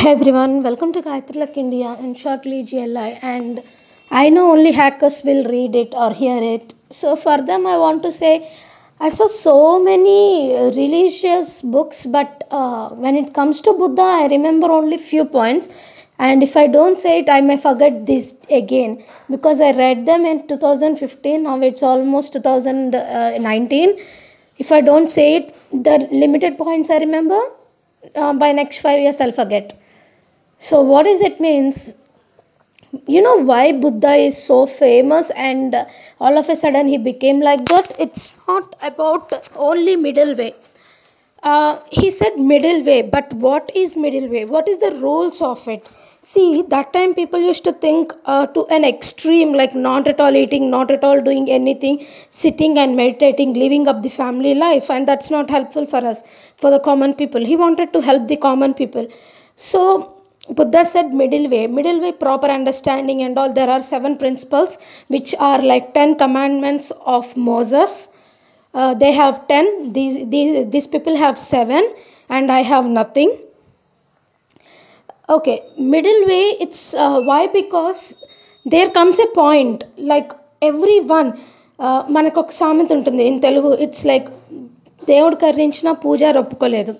Hey everyone, welcome to Gayatri Luck India and shortly GLI. And I know only hackers will read it or hear it. So for them, I want to say I saw so many religious books, but uh, when it comes to Buddha, I remember only few points. And if I don't say it, I may forget this again because I read them in 2015. Now it's almost 2019. If I don't say it, the limited points I remember, uh, by next five years I'll forget. So, what is it means? You know why Buddha is so famous and all of a sudden he became like that? It's not about only middle way. Uh, he said middle way, but what is middle way? What is the rules of it? See, that time people used to think uh, to an extreme, like not at all eating, not at all doing anything, sitting and meditating, living up the family life, and that's not helpful for us, for the common people. He wanted to help the common people. So, Buddha said middle way, middle way, proper understanding, and all. There are seven principles, which are like ten commandments of Moses. Uh, they have ten. These, these these people have seven, and I have nothing. Okay, middle way. It's uh, why because there comes a point like everyone. మనకు ఒక సామెత ఉంటుంది in Telugu it's like దేవుడు కరుణించిన పూజారి ఒప్పుకోలేదు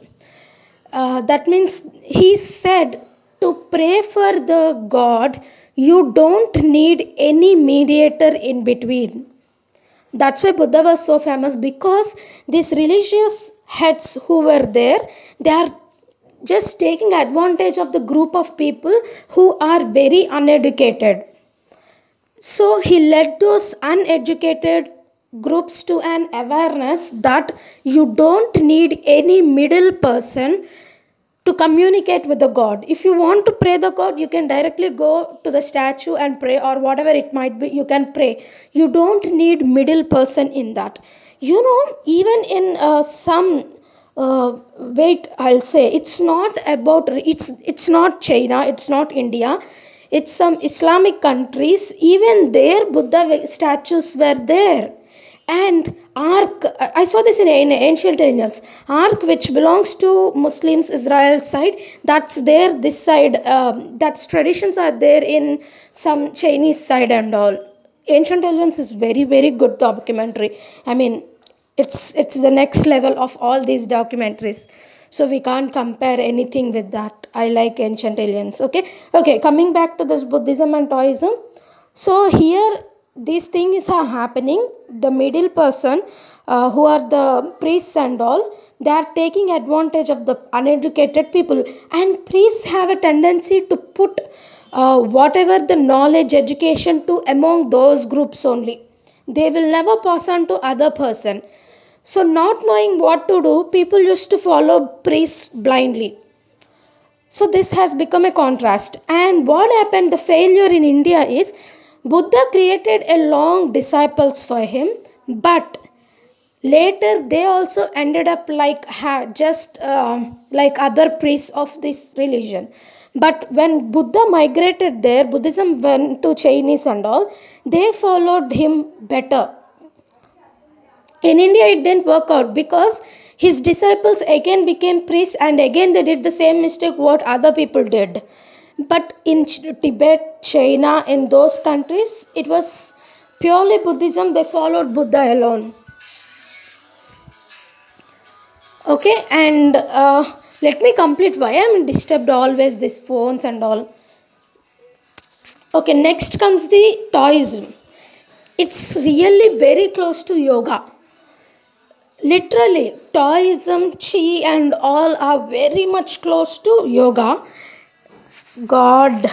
that means he said to pray for the God, you don't need any mediator in between. That's why Buddha was so famous because these religious heads who were there, they are just taking advantage of the group of people who are very uneducated. So he led those uneducated groups to an awareness that you don't need any middle person to communicate with the god. If you want to pray the god you can directly go to the statue and pray or whatever it might be you can pray. You don't need middle person in that. You know even in uh, some uh, wait i'll say it's not about it's it's not china it's not india. It's some islamic countries. Even there buddha statues were there and ark i saw this in, in ancient aliens. Ark which belongs to muslims israel side that's there this side um, that's traditions are there in some chinese side and all. Ancient aliens is very very good documentary. I mean it's it's the next level of all these documentaries. So we can't compare anything with that. I like ancient aliens okay? Okay coming back to this buddhism and taoism. So here these things are happening. The middle person uh, who are the priests and all they are taking advantage of the uneducated people. And priests have a tendency to put uh, whatever the knowledge education to among those groups only. They will never pass on to other person. So not knowing what to do people used to follow priests blindly. So this has become a contrast. And what happened, the failure in India is Buddha created a long disciples for him, but later they also ended up like just um, like other priests of this religion. But when Buddha migrated there, Buddhism went to Chinese and all, they followed him better in India, it didn't work out because his disciples again became priests and again they did the same mistake what other people did. But in Tibet, China, in those countries, it was purely Buddhism, they followed Buddha alone. Okay, and uh, let me complete why I'm disturbed always, these phones and all. Okay, next comes the Taoism. It's really very close to yoga literally taoism qi and all are very much close to yoga god